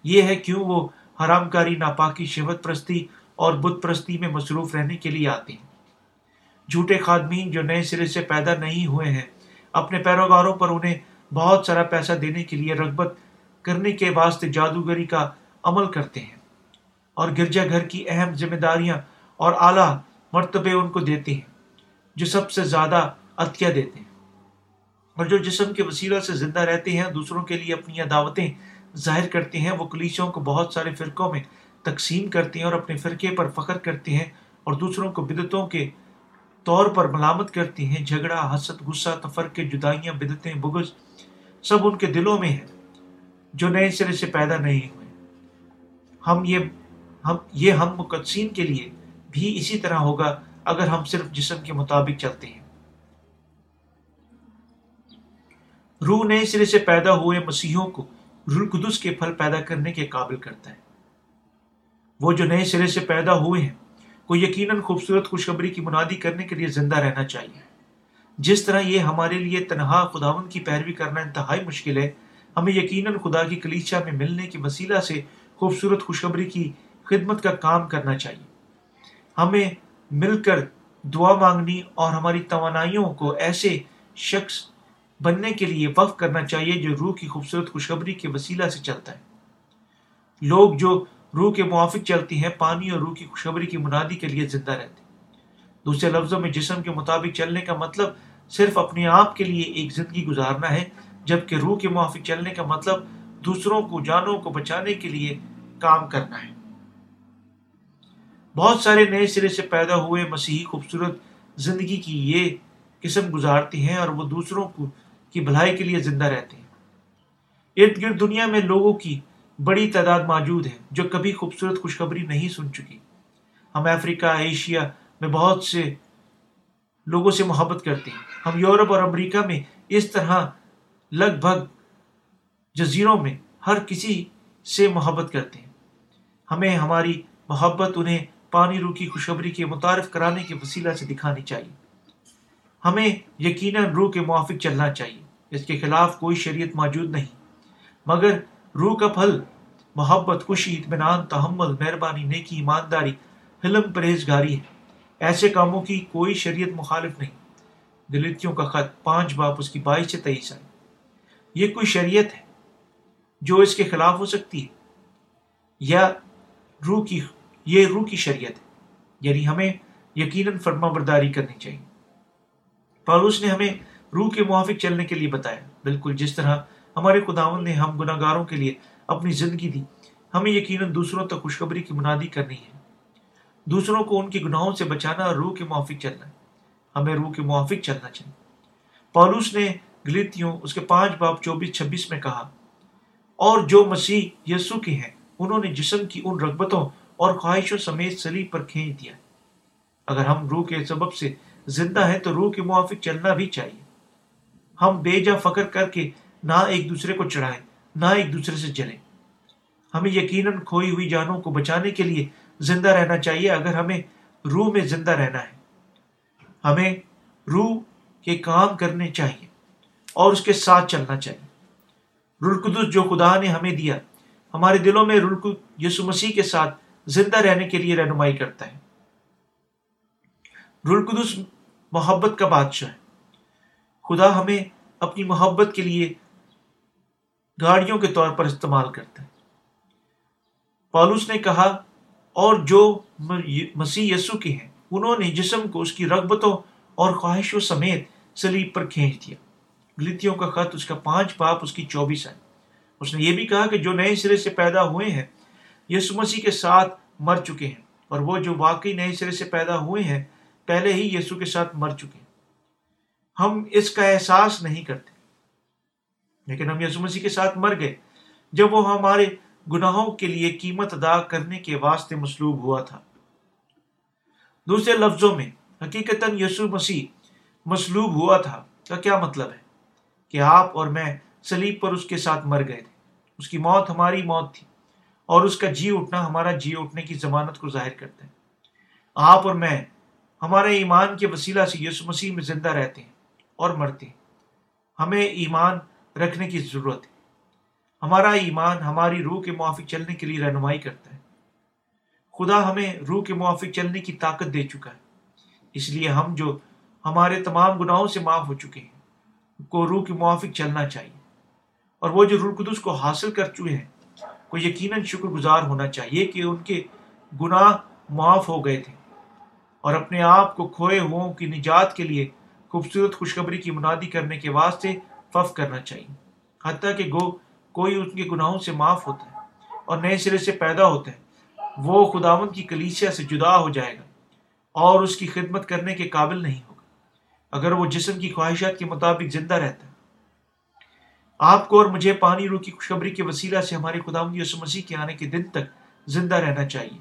یہ ہے کیوں وہ حرام کاری ناپاکی، شہوت پرستی اور بت پرستی میں مصروف رہنے کے لیے آتے ہیں۔ جھوٹے خادمین جو نئے سرے سے پیدا نہیں ہوئے ہیں، اپنے پیروکاروں پر انہیں بہت سارا پیسہ دینے کے لیے رغبت کرنے کے واسطے جادوگری کا عمل کرتے ہیں۔ اور گرجا گھر کی اہم ذمہ داریاں اور اعلیٰ مرتبے ان کو دیتے ہیں، جو سب سے زیادہ عطیہ دیتے ہیں۔ اور جو جسم کے وسیلہ سے زندہ رہتے ہیں، دوسروں کے لیے اپنی دعوتیں ظاہر کرتے ہیں، وہ کلیسوں کو بہت سارے فرقوں میں تقسیم کرتے ہیں اور اپنے فرقے پر فخر کرتے ہیں اور دوسروں کو بدتوں کے طور پر ملامت کرتے ہیں۔ جھگڑا، حسد، غصہ، تفرقے، جدائیاں بدتیں بغض، سب ان کے دلوں میں ہیں، جو نئے سرے سے پیدا نہیں ہوئے۔ ہم یہ ہم یہ ہم مقدسین کے لیے بھی اسی طرح ہوگا اگر ہم صرف جسم کے مطابق چلتے ہیں۔ روح نئے سرے سے پیدا ہوئے مسیحوں کو روح قدس کے پھل پیدا کرنے کے قابل کرتا ہے۔ وہ جو نئے سرے سے پیدا ہوئے ہیں، کو یقیناً خوبصورت خوشخبری کی منادی کرنے کے لیے زندہ رہنا چاہیے۔ جس طرح یہ ہمارے لیے تنہا خداون کی پیروی کرنا انتہائی مشکل ہے، ہمیں یقیناً خدا کی کلیچا میں ملنے کے وسیلہ سے خوبصورت خوشخبری کی خدمت کا کام کرنا چاہیے۔ ہمیں مل کر دعا مانگنی اور ہماری توانائیوں کو ایسے شخص بننے کے لیے وقف کرنا چاہیے جو روح کی خوبصورت خوشخبری کے وسیلہ سے چلتا ہے۔ لوگ جو روح کے موافق چلتی ہیں، پانی اور روح کی خوشخبری کی منادی کے لیے زندہ رہتے ہیں۔ دوسرے لفظوں میں جسم کے مطابق چلنے کا مطلب صرف اپنے آپ کے لیے ایک زندگی گزارنا ہے، جبکہ روح کے موافق چلنے کا مطلب دوسروں کو، جانوں کو بچانے کے لیے کام کرنا ہے۔ بہت سارے نئے سرے سے پیدا ہوئے مسیحی خوبصورت زندگی کی یہ قسم گزارتی ہیں اور وہ دوسروں کو کی بھلائی کے لیے زندہ رہتے ہیں۔ ارد گرد دنیا میں لوگوں کی بڑی تعداد موجود ہے جو کبھی خوبصورت خوشخبری نہیں سن چکی۔ ہم افریقہ، ایشیا میں بہت سے لوگوں سے محبت کرتے ہیں۔ ہم یورپ اور امریکہ میں اس طرح لگ بھگ جزیروں میں ہر کسی سے محبت کرتے ہیں۔ ہمیں ہماری محبت انہیں پانی رو کی خوشخبری کے متعارف کرانے کے وسیلہ سے دکھانی چاہیے۔ ہمیں یقیناً روح کے موافق چلنا چاہیے۔ اس کے خلاف کوئی شریعت موجود نہیں۔ مگر روح کا پھل، محبت، خوشی، اطمینان، تحمل، مہربانی، نیکی، ایمانداری، حلم پرہیزگاری ہے۔ ایسے کاموں کی کوئی شریعت مخالف نہیں۔ دلتوں کا خط پانچ باپ اس کی بائیس سے تیئیس آئے یہ کوئی شریعت ہے جو اس کے خلاف ہو سکتی ہے؟ یا روح کی یہ روح کی شریعت ہے۔ یعنی ہمیں یقیناً فرما برداری کرنی چاہیے۔ پالوس نے ہمیں روح کے موافق چلنے کے لیے بتایا۔ بالکل جس طرح ہمارے خداون نے ہم گناہ گاروں کے لیے اپنی زندگی دی، ہمیں یقیناً دوسروں تک خوشخبری کی منادی کرنی ہے۔ دوسروں کو ان کے گناہوں سے بچانا اور روح کے موافق چلنا ہے۔ ہمیں روح کے موافق چلنا چاہیے۔ پالوس نے گلیتیوں اس کے پانچ باپ، چوبیس، چھبیس میں کہا، اور جو مسیح یسو کے ہیں، انہوں نے جسم کی ان رغبتوں اور خواہشوں سمیت سلیب پر کھینچ دیا۔ اگر ہم روح کے سبب سے زندہ ہیں تو روح کے موافق چلنا بھی چاہیے۔ ہم بے جا فکر کر کے نہ ایک دوسرے کو چڑھائیں، نہ ایک دوسرے سے جلیں۔ ہمیں یقیناً کھوئی ہوئی جانوں کو بچانے کے لیے زندہ رہنا چاہیے اگر ہمیں روح میں زندہ رہنا ہے۔ ہمیں روح کے کام کرنے چاہیے اور اس کے ساتھ چلنا چاہیے۔ رلقدس جو خدا نے ہمیں دیا، ہمارے دلوں میں رلق یسو مسیح کے ساتھ زندہ رہنے کے لیے رہنمائی کرتا ہے۔ رلقدس محبت کا بادشاہ ہے۔ خدا ہمیں اپنی محبت کے لیے گاڑیوں کے طور پر استعمال کرتا ہے۔ پالوس نے کہا، اور جو مسیح یسو کے ہیں، انہوں نے جسم کو اس کی رغبتوں اور خواہشوں سمیت سلیب پر کھینچ دیا۔ گلتیوں کا خط، اس کا پانچ پاپ اس کی چوبیس ہے اس نے یہ بھی کہا کہ جو نئے سرے سے پیدا ہوئے ہیں یسو مسیح کے ساتھ مر چکے ہیں اور وہ جو واقعی نئے سرے سے پیدا ہوئے ہیں، پہلے ہی یسو کے ساتھ مر چکے ہیں۔ ہم اس کا احساس نہیں کرتے۔ لیکن ہم یسو مسیح کے ساتھ مر گئے۔ جب وہ ہمارے گناہوں کے لیے قیمت ادا کرنے کے واسطے مسلوب ہوا تھا۔ دوسرے لفظوں میں حقیقت یسو مسیح مسلوب ہوا تھا۔ کا کیا مطلب ہے؟ کہ آپ اور میں سلیب پر اس کے ساتھ مر گئے تھے۔ اس کی موت ہماری موت تھی۔ اور اس کا جی اٹھنا، ہمارا جی اٹھنے کی ضمانت کو ظاہر کرتا ہے آپ اور میں، ہمارے ایمان کے وسیلہ سے یسو مسیح میں زندہ رہتے ہیں اور مرتے ہیں۔ ہمیں ایمان رکھنے کی ضرورت ہے۔ ہمارا ایمان ہماری روح کے موافق چلنے کے لیے رہنمائی کرتا ہے۔ خدا ہمیں روح کے موافق چلنے کی طاقت دے چکا ہے۔ اس لیے ہم جو ہمارے تمام گناہوں سے معاف ہو چکے ہیں کو روح کے موافق چلنا چاہیے۔ اور وہ جو روح قدس کو حاصل کر چکے ہیں کو یقیناً شکر گزار ہونا چاہیے کہ ان کے گناہ معاف ہو گئے تھے اور اپنے آپ کو کھوئے ہو کی نجات کے لیے خوبصورت خوشخبری کی منادی کرنے کے واسطے فف کرنا چاہیے۔ حتیٰ کہ گو، کوئی ان کے گناہوں سے معاف ہوتا ہے اور نئے سرے سے پیدا ہوتا ہے۔ وہ خداون کی کلیسیا سے جدا ہو جائے گا اور اس کی خدمت کرنے کے قابل نہیں ہوگا۔ اگر وہ جسم کی خواہشات کے مطابق زندہ رہتا ہے آپ کو اور مجھے پانی روح کی خوشخبری کے وسیلہ سے ہمارے خدا یسو مسیح کے آنے کے دن تک زندہ رہنا چاہیے۔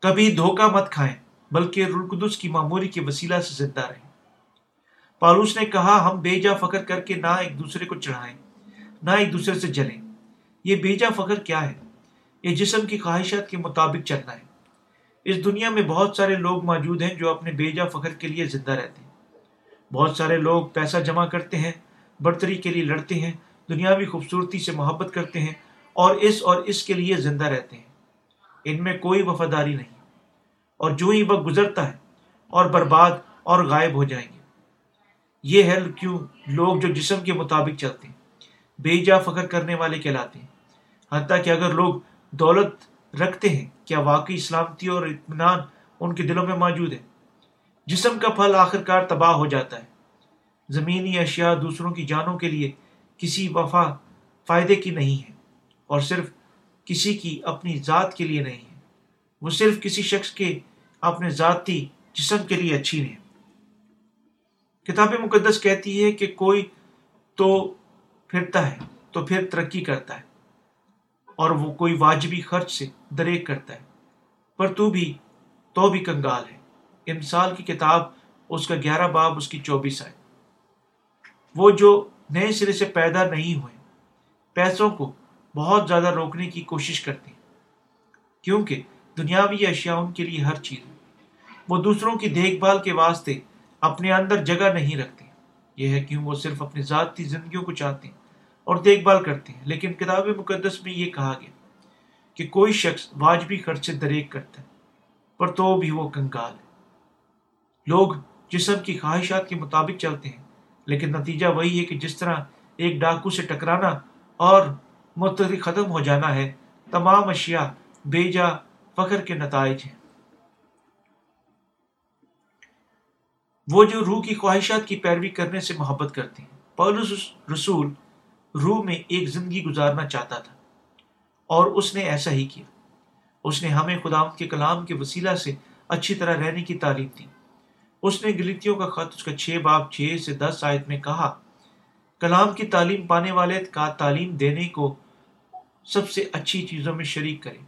کبھی دھوکہ مت کھائیں، بلکہ رلقدس کی معموری کے وسیلہ سے زندہ رہیں۔ پالوس نے کہا، ہم بے جا فخر کر کے نہ ایک دوسرے کو چڑھائیں، نہ ایک دوسرے سے جلیں۔ یہ بے جا فخر کیا ہے؟ یہ جسم کی خواہشات کے مطابق چلنا ہے۔ اس دنیا میں بہت سارے لوگ موجود ہیں جو اپنے بے جا فخر کے لیے زندہ رہتے ہیں۔ بہت سارے لوگ پیسہ جمع کرتے ہیں برتری کے لیے لڑتے ہیں، دنیاوی خوبصورتی سے محبت کرتے ہیں اور اس اور اس کے لیے زندہ رہتے ہیں۔ ان میں کوئی وفاداری نہیں۔ اور جو ہی وقت گزرتا ہے اور برباد اور غائب ہو جائیں گے۔ یہ ہے کیوں لوگ جو جسم کے مطابق چلتے ہیں، بے جا فخر کرنے والے کہلاتے ہیں۔ حتیٰ کہ اگر لوگ دولت رکھتے ہیں، کیا واقعی سلامتی اور اطمینان ان کے دلوں میں موجود ہے؟ جسم کا پھل آخر کار تباہ ہو جاتا ہے۔ زمینی اشیاء دوسروں کی جانوں کے لیے کسی وفا فائدے کی نہیں ہے اور صرف کسی کی اپنی ذات کے لیے نہیں ہے وہ صرف کسی شخص کے اپنے ذاتی جسم کے لیے اچھی نہیں۔ کتاب مقدس کہتی ہے کہ کوئی تو پھرتا ہے، تو پھر ترقی کرتا ہے اور وہ کوئی واجبی خرچ سے دریک کرتا ہے۔ پر تو بھی تو بھی کنگال ہے۔ امسال کی کتاب، اس کا گیارہ باب، اس کی چوبیس آئے وہ جو نئے سرے سے پیدا نہیں ہوئے، پیسوں کو بہت زیادہ روکنے کی کوشش کرتے ہیں۔ کیونکہ دنیاوی اشیاء ان کے لیے ہر چیز ہے وہ دوسروں کی دیکھ بھال کے واسطے اپنے اندر جگہ نہیں رکھتے۔ یہ ہے کیوں وہ صرف اپنی ذاتی زندگیوں کو چاہتے ہیں اور دیکھ بھال کرتے ہیں۔ لیکن کتاب مقدس میں یہ کہا گیا کہ کوئی شخص واجبی خرچ سے دریک کرتا ہے، پر تو بھی وہ کنگال ہے۔ لوگ جسم کی خواہشات کے مطابق چلتے ہیں، لیکن نتیجہ وہی ہے کہ جس طرح ایک ڈاکو سے ٹکرانا اور متحد ختم ہو جانا ہے، تمام اشیاء بے جا فخر کے نتائج ہیں۔ وہ جو روح کی خواہشات کی پیروی کرنے سے محبت کرتے ہیں۔ پولس رسول روح میں ایک زندگی گزارنا چاہتا تھا، اور اس نے ایسا ہی کیا۔ اس نے ہمیں خدا کے کلام کے وسیلہ سے اچھی طرح رہنے کی تعلیم دی۔ اس نے گلیتیوں کا خط اس کا چھ باپ چھ سے دس آیت میں کہا، کلام کی تعلیم پانے والے کا تعلیم دینے کو سب سے اچھی چیزوں میں شریک کرے۔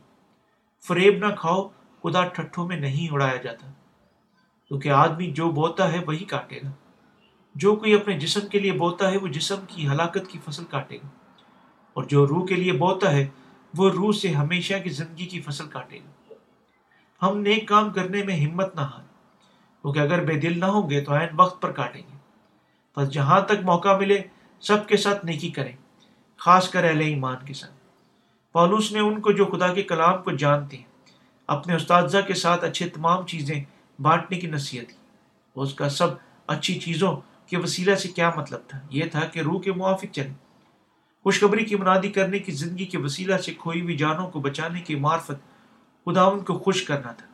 فریب نہ کھاؤ، خدا ٹھٹھوں میں نہیں اڑایا جاتا۔ کیونکہ آدمی جو بوتا ہے وہی کاٹے گا۔ جو کوئی اپنے جسم کے لیے بوتا ہے، وہ جسم کی ہلاکت کی فصل کاٹے گا۔ اور جو روح کے لیے بوتا ہے، وہ روح سے ہمیشہ کی زندگی کی فصل کاٹے گا۔ ہم نیک کام کرنے میں ہمت نہ ہار کیونکہ اگر بے دل نہ ہوں گے تو عین وقت پر کاٹیں گے۔ بس جہاں تک موقع ملے، سب کے ساتھ نیکی کریں، خاص کر اہل ایمان کے ساتھ۔ پالوس نے ان کو جو خدا کے کلام کو جانتے ہیں، اپنے استاذہ کے ساتھ اچھے تمام چیزیں بانٹنے کی نصیحت کی۔ اس کا سب اچھی چیزوں کے وسیلہ سے کیا مطلب تھا؟ یہ تھا کہ روح کے موافق چلے خوشخبری کی منادی کرنے کی زندگی کے وسیلہ سے کھوئی ہوئی جانوں کو بچانے کی معرفت خدا ان کو خوش کرنا تھا۔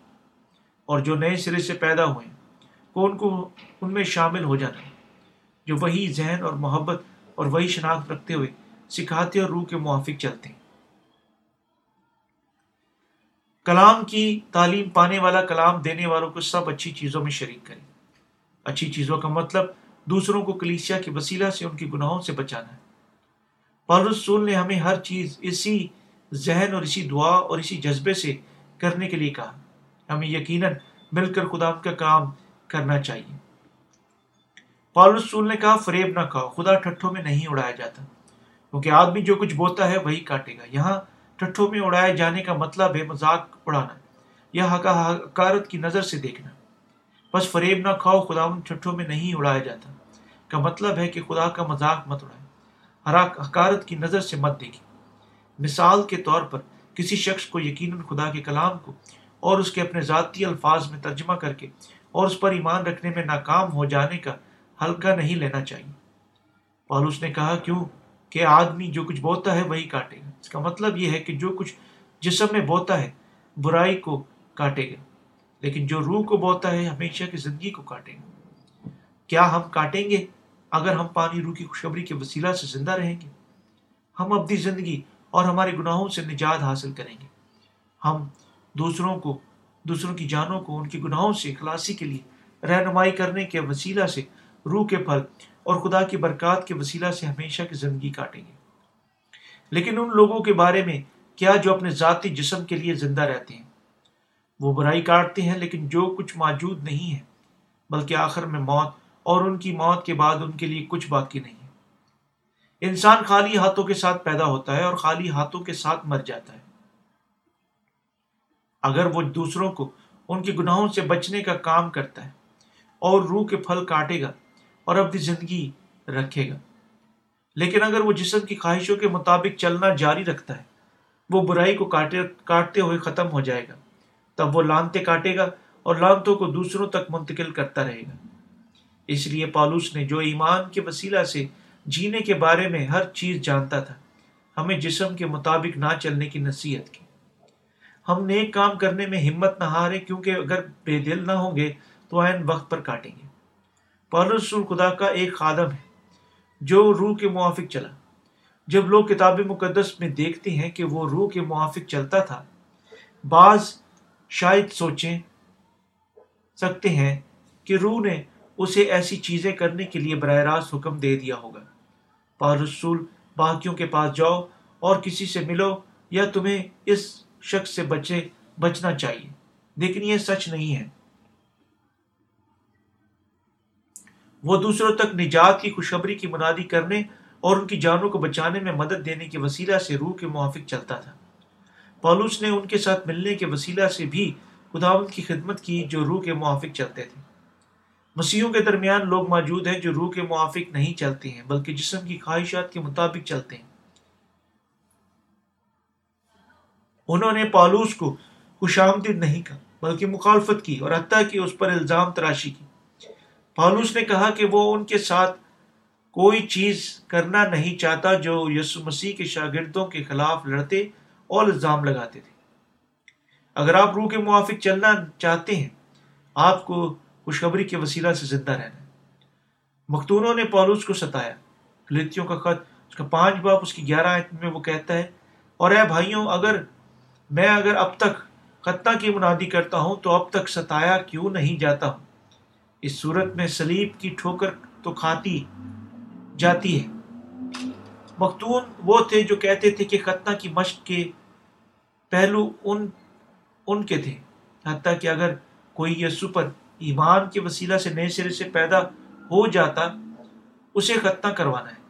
اور جو نئے سرے سے پیدا ہوئے کو ان کو ان میں شامل ہو جانا جو وہی ذہن اور محبت اور وہی شناخت رکھتے ہوئے سکھاتے اور روح کے موافق چلتے ہیں۔ کلام کی تعلیم پانے والا، کلام دینے والوں کو سب اچھی چیزوں میں شریک کرے۔ اچھی چیزوں کا مطلب دوسروں کو کلیسیا کے وسیلہ سے ان کی گناہوں سے بچانا ہے۔ رسول نے ہمیں ہر چیز اسی ذہن اور اسی دعا اور اسی جذبے سے کرنے کے لیے کہا۔ ہمیں یقیناً مل کر خدا کا کام کرنا چاہیے۔ پال رسول نے کہا، فریب نہ کھاؤ، خدا ٹھٹھوں میں نہیں اڑایا جاتا۔ کیونکہ آدمی جو کچھ بوتا ہے، وہی کاٹے گا۔ یہاں ٹھٹھوں میں اڑائے جانے کا مطلب ہے مذاق اڑانا۔ یا حکارت کی نظر سے دیکھنا۔ بس فریب نہ کھاؤ، خدا ان ٹھٹھوں میں نہیں اڑایا جاتا۔ کا مطلب ہے کہ خدا کا مذاق مت اڑائے۔ حکارت کی نظر سے مت دیکھیں۔ مثال کے طور پر کسی شخص کو یقیناً خدا کے کلام کو اور اس کے اپنے ذاتی الفاظ میں ترجمہ کر کے اور اس پر ایمان رکھنے میں ناکام ہو جانے کا ہلکا نہیں لینا چاہیے۔ پالوس نے کہا، کیوں؟ کہ آدمی جو کچھ بوتا ہے وہی کاٹے گا۔ اس کا مطلب یہ ہے کہ جو کچھ جسم میں بوتا ہے، برائی کو کاٹے گا۔ لیکن جو روح کو بوتا ہے، ہمیشہ کی زندگی کو کاٹے گا۔ کیا ہم کاٹیں گے اگر ہم پانی روح کی خوشخبری کے وسیلہ سے زندہ رہیں گے؟ ہم اپنی زندگی اور ہمارے گناہوں سے نجات حاصل کریں گے۔ ہم دوسروں کو دوسروں کی جانوں کو ان کے گناہوں سے، خلاصی کے لیے رہنمائی کرنے کے وسیلہ سے روح کے پھل اور خدا کی برکات کے وسیلہ سے ہمیشہ کی زندگی کاٹیں گے۔ لیکن ان لوگوں کے بارے میں کیا جو اپنے ذاتی جسم کے لیے زندہ رہتے ہیں؟ وہ برائی کاٹتے ہیں لیکن جو کچھ موجود نہیں ہے، بلکہ آخر میں موت اور ان کی موت کے بعد ان کے لیے کچھ باقی نہیں ہے۔ انسان خالی ہاتھوں کے ساتھ پیدا ہوتا ہے اور خالی ہاتھوں کے ساتھ مر جاتا ہے۔ اگر وہ دوسروں کو ان کے گناہوں سے بچنے کا کام کرتا ہے اور روح کے پھل کاٹے گا اور اپنی زندگی رکھے گا۔ لیکن اگر وہ جسم کی خواہشوں کے مطابق چلنا جاری رکھتا ہے، وہ برائی کو کاٹے، کاٹتے ہوئے ختم ہو جائے گا۔ تب وہ لانتے کاٹے گا اور لانتوں کو دوسروں تک منتقل کرتا رہے گا۔ اس لیے پالوس نے جو ایمان کے وسیلہ سے جینے کے بارے میں ہر چیز جانتا تھا، ہمیں جسم کے مطابق نہ چلنے کی نصیحت کی۔ ہم نیک کام کرنے میں ہمت نہ ہارے کیونکہ اگر بے دل نہ ہوں گے تو عین وقت پر کاٹیں گے۔ رسول خدا کا ایک خادم ہے، جو روح کے موافق چلا۔ جب لوگ کتاب مقدس میں دیکھتے ہیں کہ وہ روح کے موافق چلتا تھا، بعض شاید سوچیں سکتے ہیں کہ روح نے اسے ایسی چیزیں کرنے کے لیے براہ راست حکم دے دیا ہوگا۔ پار رسول باقیوں کے پاس جاؤ اور کسی سے ملو یا تمہیں اس شخص سے بچے بچنا چاہیے۔ لیکن یہ سچ نہیں ہے۔ وہ دوسروں تک نجات کی خوشخبری کی منادی کرنے اور ان کی جانوں کو بچانے میں مدد دینے کے وسیلہ سے روح کے موافق چلتا تھا۔ پالوس نے ان کے ساتھ ملنے کے وسیلہ سے بھی خداون کی خدمت کی جو روح کے موافق چلتے تھے۔ مسیحوں کے درمیان لوگ موجود ہیں جو روح کے موافق نہیں چلتے ہیں، بلکہ جسم کی خواہشات کے مطابق چلتے ہیں۔ انہوں نے پالوس کو خوش آمدید نہیں کہا، بلکہ مخالفت کی اور حتیٰ کہ اس پر الزام تراشی کی۔ پالوس نے کہا کہ وہ ان کے ساتھ کوئی چیز کرنا نہیں چاہتا جو یسو مسیح کے شاگردوں کے خلاف لڑتے اور الزام لگاتے تھے۔ اگر آپ روح کے موافق چلنا چاہتے ہیں، آپ کو خوشخبری کے وسیلہ سے زندہ رہنا ہے۔ مختونوں نے پالوس کو ستایا۔ لتیوں کا خط اس کا پانچ باپ اس کی گیارہ میں وہ کہتا ہے، اور اے بھائیوں، اگر میں اگر اب تک خطہ کی منادی کرتا ہوں تو اب تک ستایا کیوں نہیں جاتا ہوں؟ اس صورت میں سلیب کی ٹھوکر تو کھاتی جاتی ہے۔ مختون وہ تھے جو کہتے تھے کہ ختنہ کی مشق کے پہلو ان ان کے تھے۔ حتیٰ کہ اگر کوئی یسو پر ایمان کے وسیلہ سے نئے سرے سے پیدا ہو جاتا، اسے ختنہ کروانا ہے۔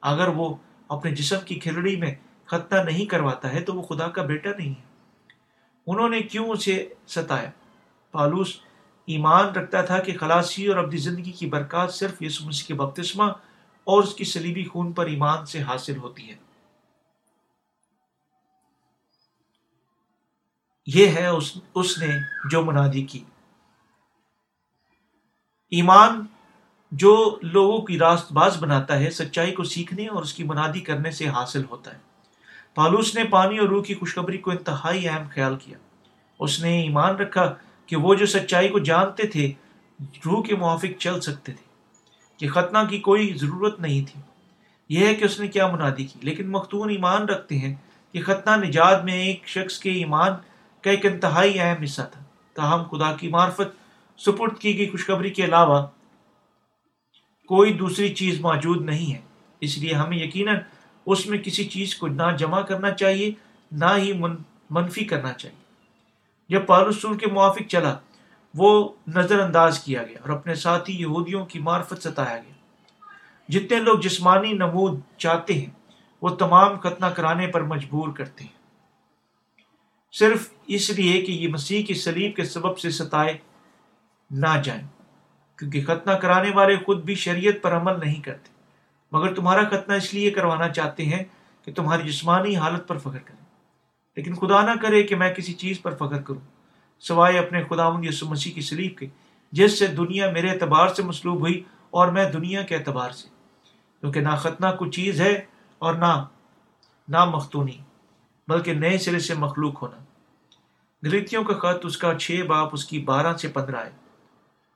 اگر وہ اپنے جسم کی کھلڑی میں ختنہ نہیں کرواتا ہے تو وہ خدا کا بیٹا نہیں ہے۔ انہوں نے کیوں اسے ستایا؟ پالوس ایمان رکھتا تھا کہ خلاصی اور اپنی زندگی کی برکات صرف یسو مسیح کے بپتسمہ اور اس کی سلیبی خون پر ایمان سے حاصل ہوتی ہے یہ ہے اس, اس نے جو منادی کی۔ ایمان جو لوگوں کی راست باز بناتا ہے سچائی کو سیکھنے اور اس کی منادی کرنے سے حاصل ہوتا ہے۔ پالوس نے پانی اور روح کی خوشخبری کو انتہائی اہم خیال کیا۔ اس نے ایمان رکھا کہ وہ جو سچائی کو جانتے تھے، روح کے موافق چل سکتے تھے۔ کہ ختنہ کی کوئی ضرورت نہیں تھی۔ یہ ہے کہ اس نے کیا منادی کی۔ لیکن مختون ایمان رکھتے ہیں کہ ختنہ نجات میں ایک شخص کے ایمان کا ایک انتہائی اہم حصہ تھا۔ تاہم، خدا کی معرفت، سپرد کی گئی خوشخبری کے علاوہ کوئی دوسری چیز موجود نہیں ہے۔ اس لیے ہمیں یقیناً اس میں کسی چیز کو نہ جمع کرنا چاہیے، نہ ہی منفی کرنا چاہیے۔ جب پالرسول کے موافق چلا، وہ نظر انداز کیا گیا اور اپنے ساتھی یہودیوں کی معرفت ستایا گیا۔ جتنے لوگ جسمانی نمود چاہتے ہیں، وہ تمام ختنہ کرانے پر مجبور کرتے ہیں۔ صرف اس لیے کہ یہ مسیح کی سلیب کے سبب سے ستائے نہ جائیں، کیونکہ ختنہ کرانے والے خود بھی شریعت پر عمل نہیں کرتے۔ مگر تمہارا ختنہ اس لیے کروانا چاہتے ہیں کہ تمہاری جسمانی حالت پر فخر کریں۔ لیکن خدا نہ کرے کہ میں کسی چیز پر فخر کروں، سوائے اپنے خدا یسو مسیح کی سلیب کے، جس سے دنیا میرے اعتبار سے مسلوب ہوئی اور میں دنیا کے اعتبار سے۔ کیونکہ نہ ختنہ کوئی چیز ہے اور نہ نہ مختونی، بلکہ نئے سرے سے مخلوق ہونا۔ گلیتیوں کا خط اس کا چھ باپ اس کی بارہ سے پندرہ ہے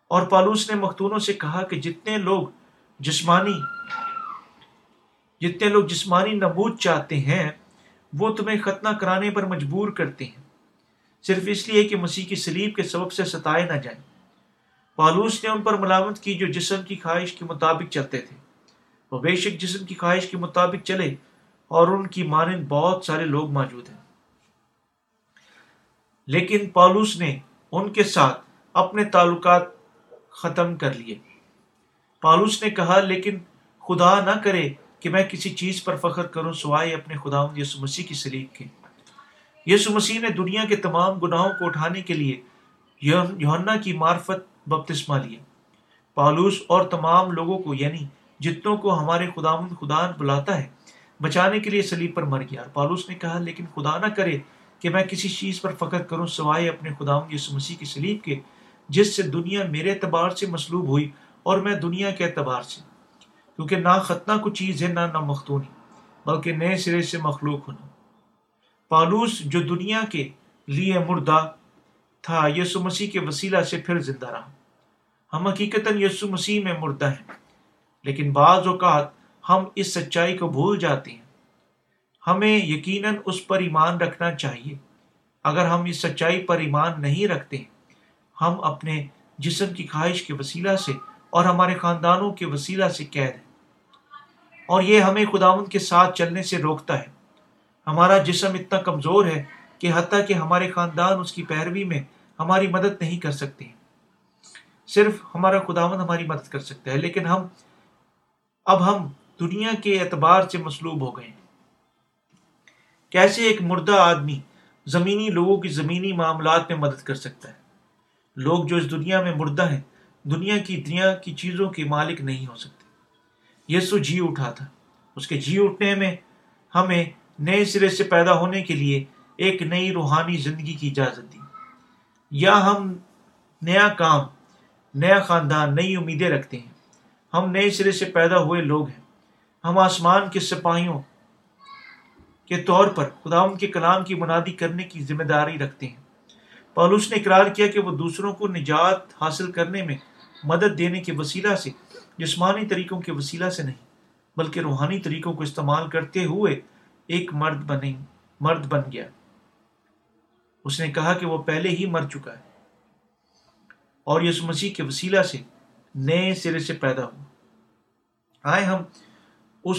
اور پالوس نے مختونوں سے کہا کہ جتنے لوگ جسمانی جتنے لوگ جسمانی نبود چاہتے ہیں، وہ تمہیں ختنہ کرانے پر مجبور کرتے ہیں۔ صرف اس لیے کہ مسیح کی سلیب کے سبب سے ستائے نہ جائیں۔ پالوس نے ان پر ملامت کی جو جسم کی خواہش کے مطابق چلتے تھے۔ وہ بے شک جسم کی خواہش کے مطابق چلے اور ان کی مانند بہت سارے لوگ موجود ہیں۔ لیکن پالوس نے ان کے ساتھ اپنے تعلقات ختم کر لیے۔ پالوس نے کہا، لیکن خدا نہ کرے کہ میں کسی چیز پر فخر کروں سوائے اپنے خدا یسو مسیح کی سلیب کے۔ یسو مسیح نے دنیا کے تمام گناہوں کو اٹھانے کے لیے یوہنا کی معرفت بپتسمہ لیا۔ پالوس اور تمام لوگوں کو یعنی جتنوں کو ہمارے خدا خدا بلاتا ہے، بچانے کے لیے سلیب پر مر گیا۔ پالوس نے کہا، لیکن خدا نہ کرے کہ میں کسی چیز پر فخر کروں سوائے اپنے خدا یسو مسیح کی سلیب کے، جس سے دنیا میرے اعتبار سے مسلوب ہوئی اور میں دنیا کے اعتبار سے۔ کیونکہ نہ ختنہ کو چیز ہے، نہ نہ مختونی بلکہ نئے سرے سے مخلوق ہونا۔ پالوس جو دنیا کے لیے مردہ تھا یسو مسیح کے وسیلہ سے پھر زندہ رہا۔ ہم حقیقت یسو مسیح میں مردہ ہیں، لیکن بعض اوقات ہم اس سچائی کو بھول جاتے ہیں۔ ہمیں یقیناً اس پر ایمان رکھنا چاہیے۔ اگر ہم اس سچائی پر ایمان نہیں رکھتے، ہم اپنے جسم کی خواہش کے وسیلہ سے اور ہمارے خاندانوں کے وسیلہ سے قید ہیں۔ اور یہ ہمیں خداون کے ساتھ چلنے سے روکتا ہے۔ ہمارا جسم اتنا کمزور ہے کہ حتیٰ کہ ہمارے خاندان اس کی پیروی میں ہماری مدد نہیں کر سکتے۔ صرف ہمارا خداون ہماری مدد کر سکتا ہے، لیکن ہم، اب ہم دنیا کے اعتبار سے مصلوب ہو گئے۔ ہیں کیسے ایک مردہ آدمی زمینی لوگوں کی زمینی معاملات میں مدد کر سکتا ہے؟ لوگ جو اس دنیا میں مردہ ہیں، دنیا کی دنیا کی چیزوں کے مالک نہیں ہو سکتے۔ یسو جی اٹھا تھا۔ اس کے جی اٹھنے میں ہمیں نئے سرے سے پیدا ہونے کے لیے ایک نئی روحانی زندگی کی اجازت دی۔ یا ہم نیا کام، نیا خاندان، نئی امیدیں رکھتے ہیں۔ ہم نئے سرے سے پیدا ہوئے لوگ ہیں۔ ہم آسمان کے سپاہیوں کے طور پر خدا ان کے کلام کی منادی کرنے کی ذمہ داری رکھتے ہیں۔ پالوس نے اقرار کیا کہ وہ دوسروں کو نجات حاصل کرنے میں مدد دینے کے وسیلہ سے جسمانی طریقوں کے وسیلہ سے نہیں، بلکہ روحانی طریقوں کو استعمال کرتے ہوئے ایک مرد بنے مرد بن گیا۔ اس نے کہا کہ وہ پہلے ہی مر چکا ہے۔ اور یس مسیح کے وسیلہ سے نئے سرے سے پیدا ہو آئے ہم اس،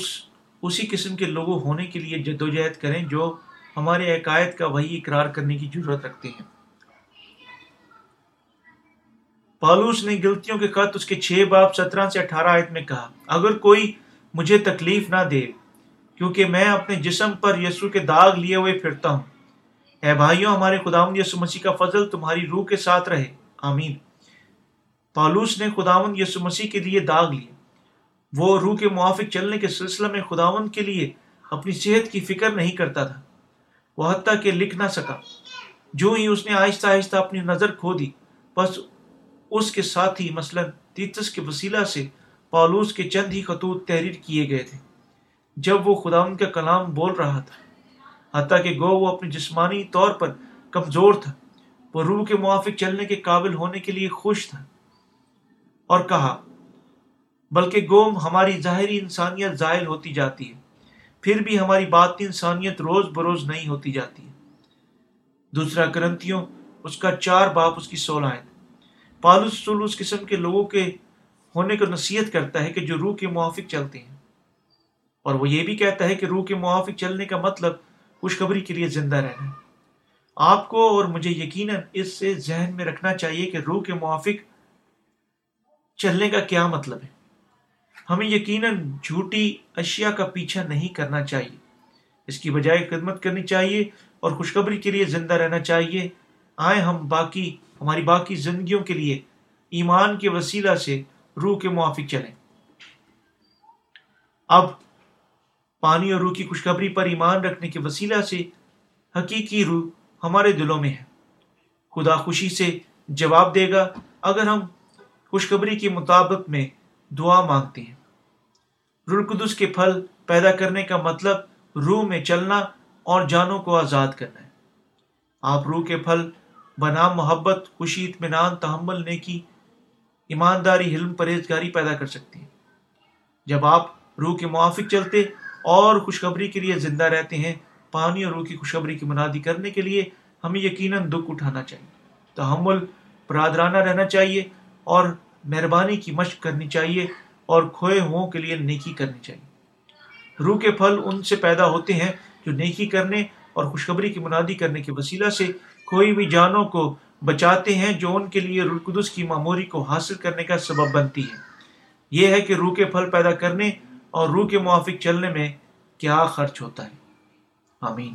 اسی قسم کے لوگوں ہونے کے لیے جدوجہد کریں جو ہمارے عقائد کا وہی اقرار کرنے کی ضرورت رکھتے ہیں۔ پالوس نے گلتیوں کے خط اس کے چھ باپ سترہ سے اٹھارہ آیت میں کہا، اگر کوئی مجھے تکلیف نہ دے، کیونکہ میں اپنے جسم پر یسو کے داغ لیے ہوئے پھرتا ہوں۔ اے بھائیوں، ہمارے خداون یسو مسیح کا فضل تمہاری روح کے ساتھ رہے۔ آمین۔ پالوس نے خداون یسو مسیح کے لیے داغ لیے۔ وہ روح کے موافق چلنے کے سلسلہ میں خداون کے لیے اپنی صحت کی فکر نہیں کرتا تھا۔ وہ حتیٰ کہ لکھ نہ سکا۔ جو ہی اس نے آہستہ آہستہ اپنی نظر کھو دی، بس اس کے ساتھ ہی مثلاً تیتس کے وسیلہ سے پالوس کے چند ہی خطوط تحریر کیے گئے تھے۔ جب وہ خدا ان کا کلام بول رہا تھا، حتیٰ کہ گو وہ اپنے جسمانی طور پر کمزور تھا، وہ روح کے موافق چلنے کے قابل ہونے کے لیے خوش تھا اور کہا، بلکہ گوم ہماری ظاہری انسانیت زائل ہوتی جاتی ہے، پھر بھی ہماری باطنی انسانیت روز بروز نہیں ہوتی جاتی ہے۔ دوسرا کرنتیوں، اس کا چار باپ اس کی سولہ آئے پالوس رسول اس قسم کے لوگوں کے ہونے کو نصیحت کرتا ہے کہ جو روح کے موافق چلتے ہیں۔ اور وہ یہ بھی کہتا ہے کہ روح کے موافق چلنے کا مطلب خوشخبری کے لیے زندہ رہنا۔ آپ کو اور مجھے یقیناً اس سے ذہن میں رکھنا چاہیے کہ روح کے موافق چلنے کا کیا مطلب ہے۔ ہمیں یقیناً جھوٹی اشیاء کا پیچھا نہیں کرنا چاہیے۔ اس کی بجائے خدمت کرنی چاہیے اور خوشخبری کے لیے زندہ رہنا چاہیے۔ آئے ہم باقی ہماری باقی زندگیوں کے لیے ایمان کے وسیلہ سے روح کے موافق چلیں۔ اب پانی اور روح کی خوشخبری پر ایمان رکھنے کے وسیلہ سے حقیقی روح ہمارے دلوں میں ہے۔ خدا خوشی سے جواب دے گا اگر ہم خوشخبری کے مطابق میں دعا مانگتے ہیں۔ روح القدس کے پھل پیدا کرنے کا مطلب روح میں چلنا اور جانوں کو آزاد کرنا ہے۔ آپ روح کے پھل بنام محبت، خوشی، اطمینان، تحمل، نیکی، ایمانداری، حلم، پرہیزگاری پیدا کر سکتے ہیں۔ جب آپ روح کے موافق چلتے اور خوشخبری کے لیے زندہ رہتے ہیں، پانی اور روح کی خوشخبری کی منادی کرنے کے لیے ہمیں یقیناً دکھ اٹھانا چاہیے۔ تحمل برادرانہ رہنا چاہیے اور مہربانی کی مشق کرنی چاہیے اور کھوئے ہو کے لیے نیکی کرنی چاہیے۔ روح کے پھل ان سے پیدا ہوتے ہیں جو نیکی کرنے اور خوشخبری کی منادی کرنے کے وسیلہ سے کوئی بھی جانوں کو بچاتے ہیں جو ان کے لیے رلقدس کی معموری کو حاصل کرنے کا سبب بنتی ہے یہ ہے کہ روح کے پھل پیدا کرنے اور روح کے موافق چلنے میں کیا خرچ ہوتا ہے۔ آمین۔